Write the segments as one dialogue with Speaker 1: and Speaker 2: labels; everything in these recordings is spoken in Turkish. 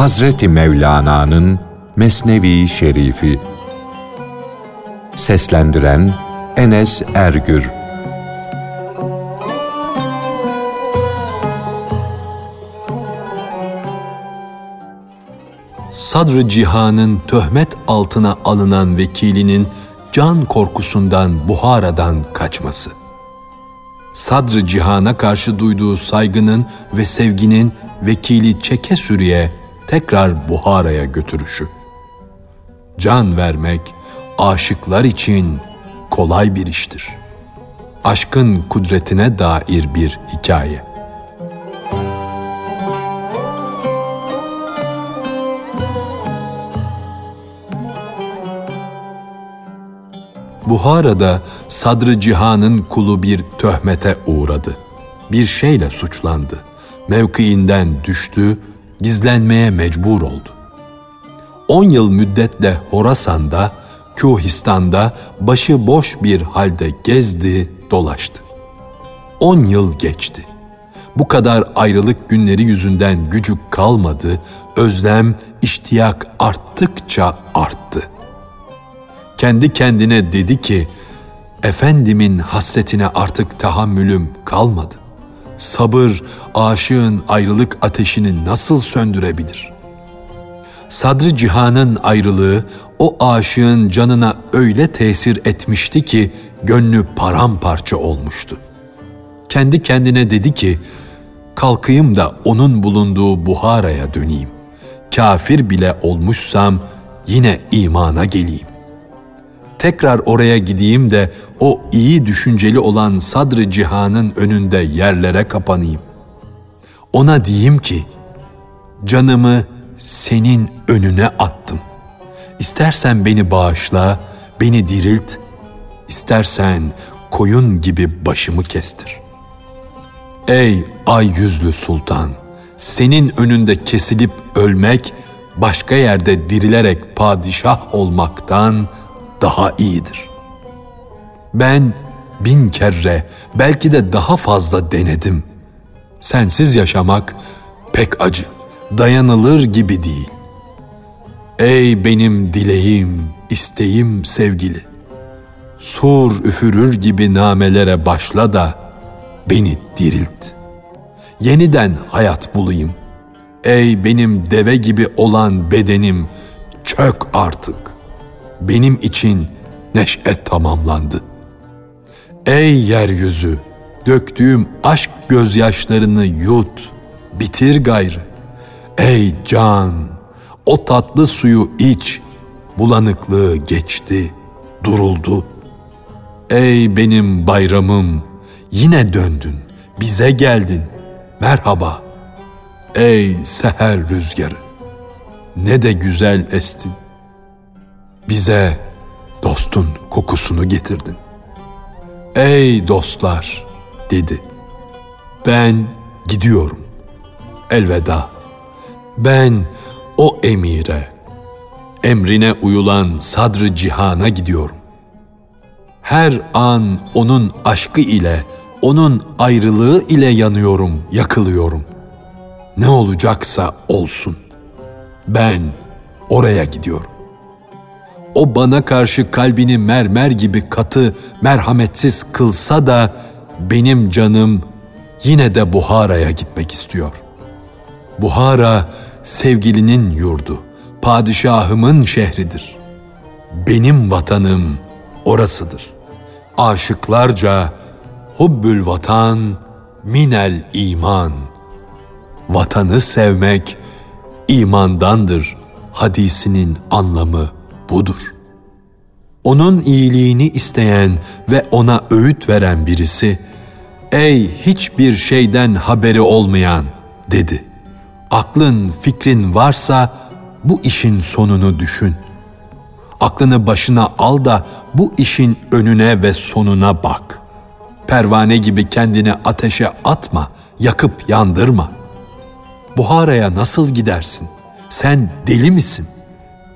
Speaker 1: Hazreti Mevlana'nın Mesnevi Şerifi Seslendiren Enes Ergür
Speaker 2: Sadr cihanın töhmet altına alınan vekilinin can korkusundan Buhara'dan kaçması. Sadr cihana karşı duyduğu saygının ve sevginin vekili çeke sürüye tekrar Buhara'ya götürüşü. Can vermek aşıklar için kolay bir iştir. Aşkın kudretine dair bir hikaye. Buhara'da Sadrı Cihan'ın kulu bir töhmete uğradı. Bir şeyle suçlandı. Mevkiinden düştü, gizlenmeye mecbur oldu. On yıl müddetle Horasan'da, Kühistan'da başı boş bir halde gezdi, dolaştı. On yıl geçti. Bu kadar ayrılık günleri yüzünden gücü kalmadı, özlem, iştiyak arttıkça arttı. Kendi kendine dedi ki, Efendimin hasretine artık tahammülüm kalmadı. Sabır, aşığın ayrılık ateşini nasıl söndürebilir? Sadrı cihanın ayrılığı o aşığın canına öyle tesir etmişti ki gönlü paramparça olmuştu. Kendi kendine dedi ki, kalkayım da onun bulunduğu Buhara'ya döneyim. Kafir bile olmuşsam yine imana geleyim. Tekrar oraya gideyim de o iyi düşünceli olan sadrı cihanın önünde yerlere kapanayım. Ona diyeyim ki, canımı senin önüne attım. İstersen beni bağışla, beni dirilt, istersen koyun gibi başımı kestir. Ey ay yüzlü sultan, senin önünde kesilip ölmek, başka yerde dirilerek padişah olmaktan daha iyidir. Ben bin kere, belki de daha fazla denedim. Sensiz yaşamak pek acı, dayanılır gibi değil. Ey benim dileğim, isteğim sevgili. Sur üfürür gibi namelere başla da beni dirilt. Yeniden hayat bulayım. Ey benim deve gibi olan bedenim, çök artık. Benim için neşe tamamlandı. Ey yeryüzü, döktüğüm aşk gözyaşlarını yut, bitir gayrı. Ey can, o tatlı suyu iç, bulanıklığı geçti, duruldu. Ey benim bayramım, yine döndün, bize geldin, merhaba. Ey seher rüzgarı, ne de güzel estin. Bize dostun kokusunu getirdin. Ey dostlar, dedi. Ben gidiyorum. Elveda. Ben o emire, emrine uyulan sadrı cihana gidiyorum. Her an onun aşkı ile, onun ayrılığı ile yanıyorum, yakılıyorum. Ne olacaksa olsun. Ben oraya gidiyorum. O bana karşı kalbini mermer gibi katı, merhametsiz kılsa da benim canım yine de Buhara'ya gitmek istiyor. Buhara sevgilinin yurdu, padişahımın şehridir. Benim vatanım orasıdır. Aşıklarca hubbül vatan minel iman. Vatanı sevmek imandandır hadisinin anlamı budur. Onun iyiliğini isteyen ve ona öğüt veren birisi, ''Ey hiçbir şeyden haberi olmayan'' dedi. ''Aklın, fikrin varsa bu işin sonunu düşün. Aklını başına al da bu işin önüne ve sonuna bak. Pervane gibi kendini ateşe atma, yakıp yandırma. Buhara'ya nasıl gidersin? Sen deli misin?''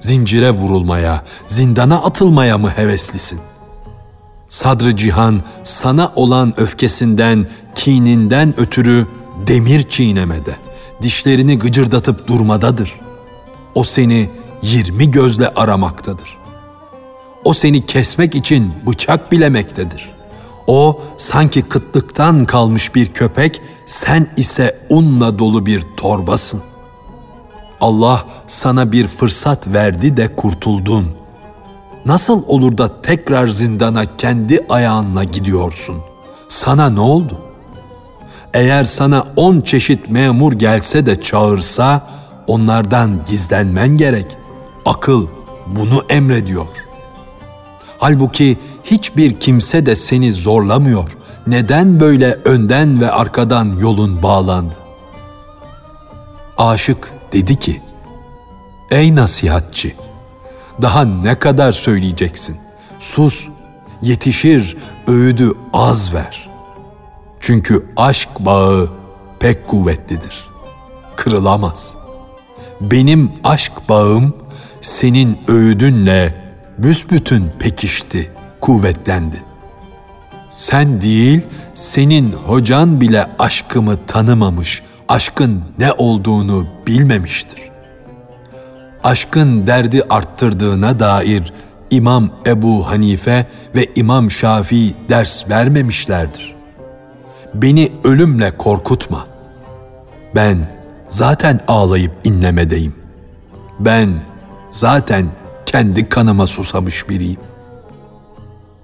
Speaker 2: Zincire vurulmaya, zindana atılmaya mı heveslisin? Sadrı cihan sana olan öfkesinden, kininden ötürü demir çiğnemede, dişlerini gıcırdatıp durmadadır. O seni yirmi gözle aramaktadır. O seni kesmek için bıçak bilemektedir. O sanki kıtlıktan kalmış bir köpek, sen ise unla dolu bir torbasın. Allah sana bir fırsat verdi de kurtuldun. Nasıl olur da tekrar zindana kendi ayağınla gidiyorsun? Sana ne oldu? Eğer sana on çeşit memur gelse de çağırsa, onlardan gizlenmen gerek. Akıl bunu emrediyor. Halbuki hiçbir kimse de seni zorlamıyor. Neden böyle önden ve arkadan yolun bağlandı? Aşık dedi ki, Ey nasihatçı, daha ne kadar söyleyeceksin? Sus, yetişir, öğüdü az ver. Çünkü aşk bağı pek kuvvetlidir. Kırılamaz. Benim aşk bağım senin öğüdünle büsbütün pekişti, kuvvetlendi. Sen değil, senin hocan bile aşkımı tanımamış, aşkın ne olduğunu bilmemiştir. Aşkın derdi arttırdığına dair İmam Ebu Hanife ve İmam Şafii ders vermemişlerdir. Beni ölümle korkutma. Ben zaten ağlayıp inlemedeyim. Ben zaten kendi kanıma susamış biriyim.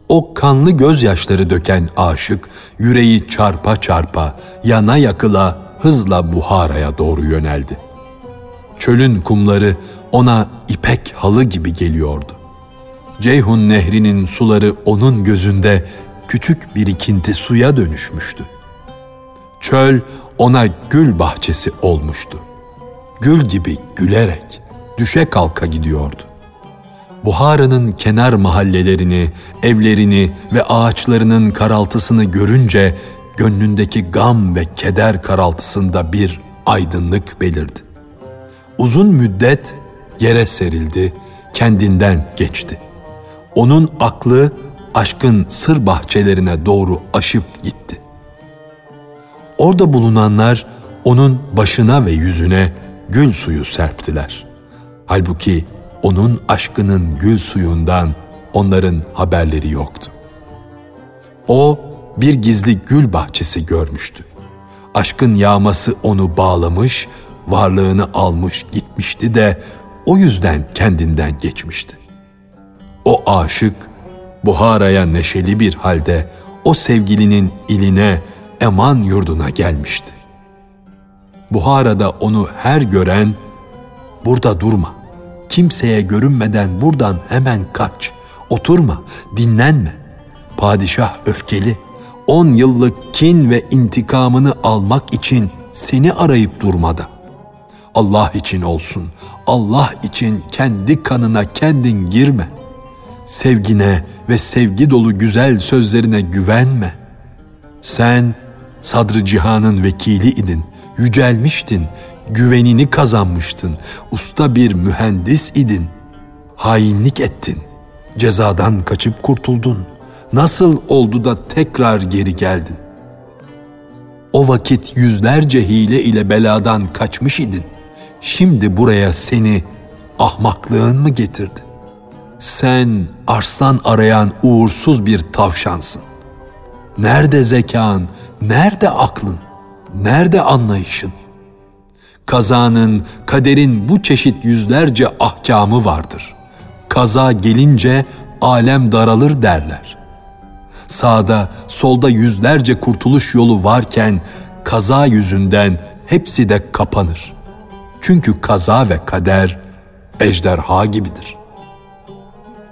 Speaker 2: O kanlı gözyaşları döken aşık, yüreği çarpa çarpa, yana yakıla, hızla Buhara'ya doğru yöneldi. Çölün kumları ona ipek halı gibi geliyordu. Ceyhun nehrinin suları onun gözünde küçük birikinti suya dönüşmüştü. Çöl ona gül bahçesi olmuştu. Gül gibi gülerek düşe kalka gidiyordu. Buhara'nın kenar mahallelerini, evlerini ve ağaçlarının karaltısını görünce gönlündeki gam ve keder karaltısında bir aydınlık belirdi. Uzun müddet yere serildi, kendinden geçti. Onun aklı aşkın sır bahçelerine doğru aşıp gitti. Orada bulunanlar onun başına ve yüzüne gül suyu serptiler. Halbuki onun aşkının gül suyundan onların haberleri yoktu. O bir gizli gül bahçesi görmüştü. Aşkın yağması onu bağlamış, varlığını almış gitmişti de o yüzden kendinden geçmişti. O aşık Buhara'ya neşeli bir halde o sevgilinin iline, eman yurduna gelmişti. Buhara'da onu her gören, burada durma, kimseye görünmeden buradan hemen kaç, oturma, dinlenme. Padişah öfkeli, on yıllık kin ve intikamını almak için seni arayıp durmada. Allah için olsun, Allah için kendi kanına kendin girme. Sevgine ve sevgi dolu güzel sözlerine güvenme. Sen sadrı cihanın vekili idin, yücelmiştin, güvenini kazanmıştın, usta bir mühendis idin. Hainlik ettin, cezadan kaçıp kurtuldun. Nasıl oldu da tekrar geri geldin? O vakit yüzlerce hile ile beladan kaçmış idin. Şimdi buraya seni ahmaklığın mı getirdi? Sen arslan arayan uğursuz bir tavşansın. Nerede zekan, nerede aklın, nerede anlayışın? Kazanın, kaderin bu çeşit yüzlerce ahkamı vardır. Kaza gelince alem daralır derler. Sağda, solda yüzlerce kurtuluş yolu varken kaza yüzünden hepsi de kapanır. Çünkü kaza ve kader ejderha gibidir.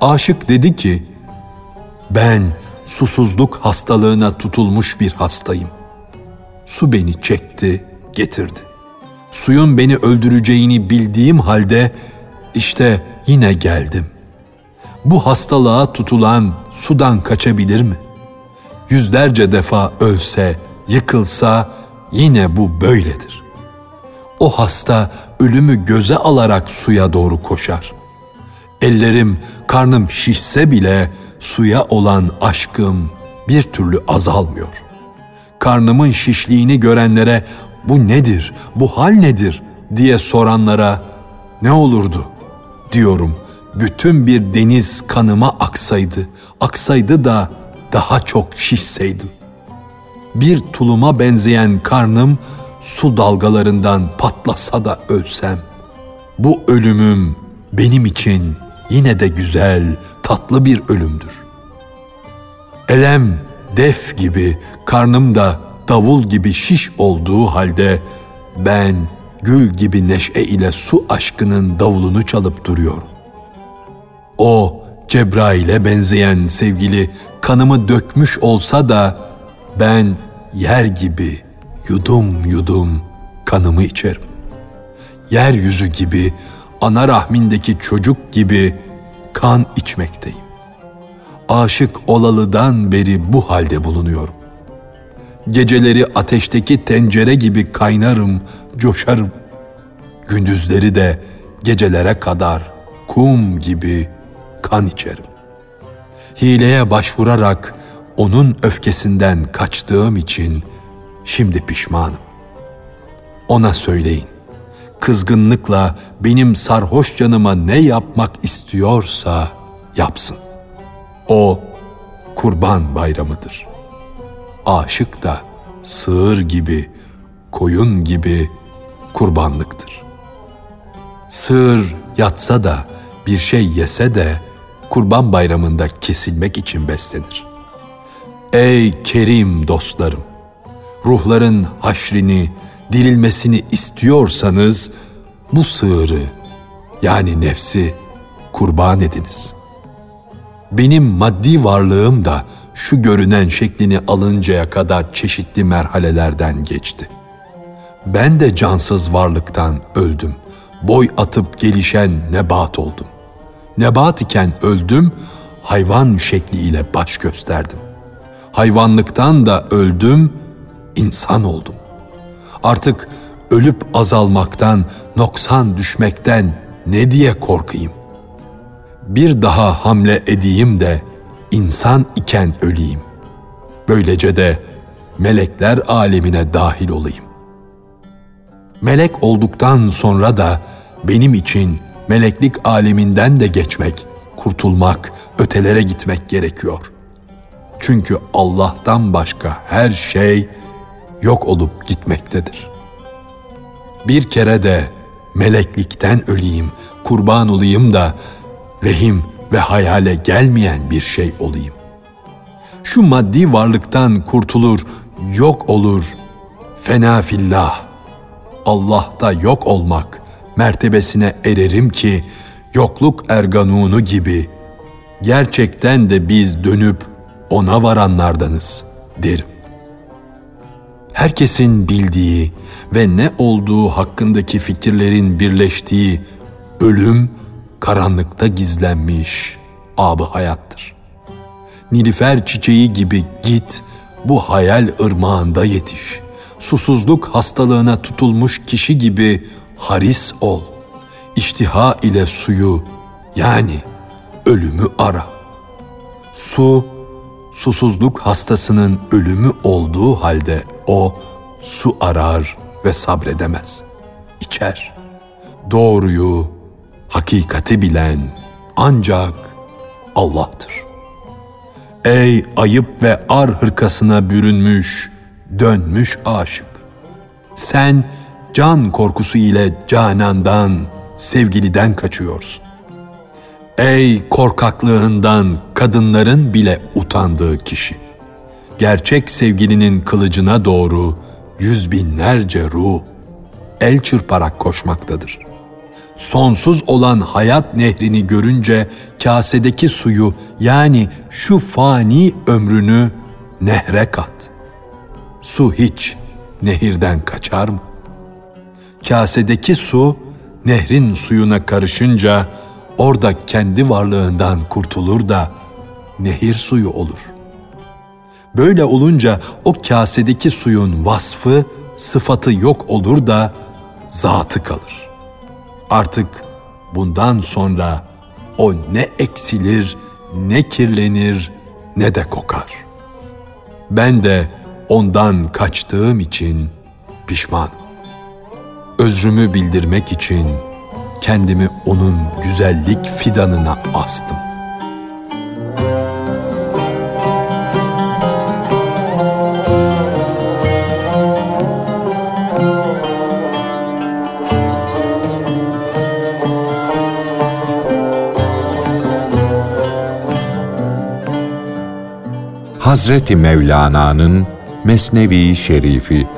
Speaker 2: Aşık dedi ki, ben susuzluk hastalığına tutulmuş bir hastayım. Su beni çekti, getirdi. Suyun beni öldüreceğini bildiğim halde işte yine geldim. Bu hastalığa tutulan sudan kaçabilir mi? Yüzlerce defa ölse, yıkılsa yine bu böyledir. O hasta ölümü göze alarak suya doğru koşar. Ellerim, karnım şişse bile suya olan aşkım bir türlü azalmıyor. Karnımın şişliğini görenlere bu nedir, bu hal nedir diye soranlara ne olurdu diyorum. Bütün bir deniz kanıma aksaydı, aksaydı da daha çok şişseydim. Bir tuluma benzeyen karnım su dalgalarından patlasa da ölsem. Bu ölümüm benim için yine de güzel, tatlı bir ölümdür. Elem def gibi, karnım da davul gibi şiş olduğu halde ben gül gibi neşe ile su aşkının davulunu çalıp duruyorum. O Cebrail'e benzeyen sevgili kanımı dökmüş olsa da ben yer gibi yudum yudum kanımı içerim. Yeryüzü gibi, ana rahmindeki çocuk gibi kan içmekteyim. Aşık olalıdan beri bu halde bulunuyorum. Geceleri ateşteki tencere gibi kaynarım, coşarım. Gündüzleri de gecelere kadar kum gibi kan içerim. Hileye başvurarak onun öfkesinden kaçtığım için şimdi pişmanım. Ona söyleyin. Kızgınlıkla benim sarhoş canıma ne yapmak istiyorsa yapsın. O kurban bayramıdır. Aşık da sığır gibi, koyun gibi kurbanlıktır. Sığır yatsa da bir şey yese de kurban bayramında kesilmek için beslenir. Ey kerim dostlarım! Ruhların haşrini, dirilmesini istiyorsanız bu sığırı yani nefsi kurban ediniz. Benim maddi varlığım da şu görünen şeklini alıncaya kadar çeşitli merhalelerden geçti. Ben de cansız varlıktan öldüm. Boy atıp gelişen nebat oldum. Nebat iken öldüm, hayvan şekliyle baş gösterdim. Hayvanlıktan da öldüm, insan oldum. Artık ölüp azalmaktan, noksan düşmekten ne diye korkayım? Bir daha hamle edeyim de insan iken öleyim. Böylece de melekler alemine dahil olayım. Melek olduktan sonra da benim için meleklik aleminden de geçmek, kurtulmak, ötelere gitmek gerekiyor. Çünkü Allah'tan başka her şey yok olup gitmektedir. Bir kere de meleklikten öleyim, kurban olayım da vehim ve hayale gelmeyen bir şey olayım. Şu maddi varlıktan kurtulur, yok olur. Fena fillah. Allah'ta yok olmak mertebesine ererim ki yokluk erganunu gibi gerçekten de biz dönüp ona varanlardanız derim herkesin bildiği ve ne olduğu hakkındaki fikirlerin birleştiği ölüm karanlıkta gizlenmiş abı hayattır. Nilüfer çiçeği gibi git bu hayal ırmağında yetiş. Susuzluk hastalığına tutulmuş kişi gibi haris ol. İştiha ile suyu yani ölümü ara. Su susuzluk hastasının ölümü olduğu halde o su arar ve sabredemez. İçer. Doğruyu, hakikati bilen ancak Allah'tır. Ey ayıp ve ar hırkasına bürünmüş, dönmüş aşık. Sen can korkusu ile canandan, sevgiliden kaçıyorsun. Ey korkaklığından kadınların bile utandığı kişi. Gerçek sevgilinin kılıcına doğru yüz binlerce ruh el çırparak koşmaktadır. Sonsuz olan hayat nehrini görünce kasedeki suyu yani şu fani ömrünü nehre kat. Su hiç nehirden kaçar mı? Kasedeki su nehrin suyuna karışınca orada kendi varlığından kurtulur da nehir suyu olur. Böyle olunca o kasedeki suyun vasfı, sıfatı yok olur da zatı kalır. Artık bundan sonra o ne eksilir, ne kirlenir, ne de kokar. Ben de ondan kaçtığım için pişman. Özrümü bildirmek için kendimi onun güzellik fidanına astım.
Speaker 1: Hazreti Mevlana'nın Mesnevi Şerifi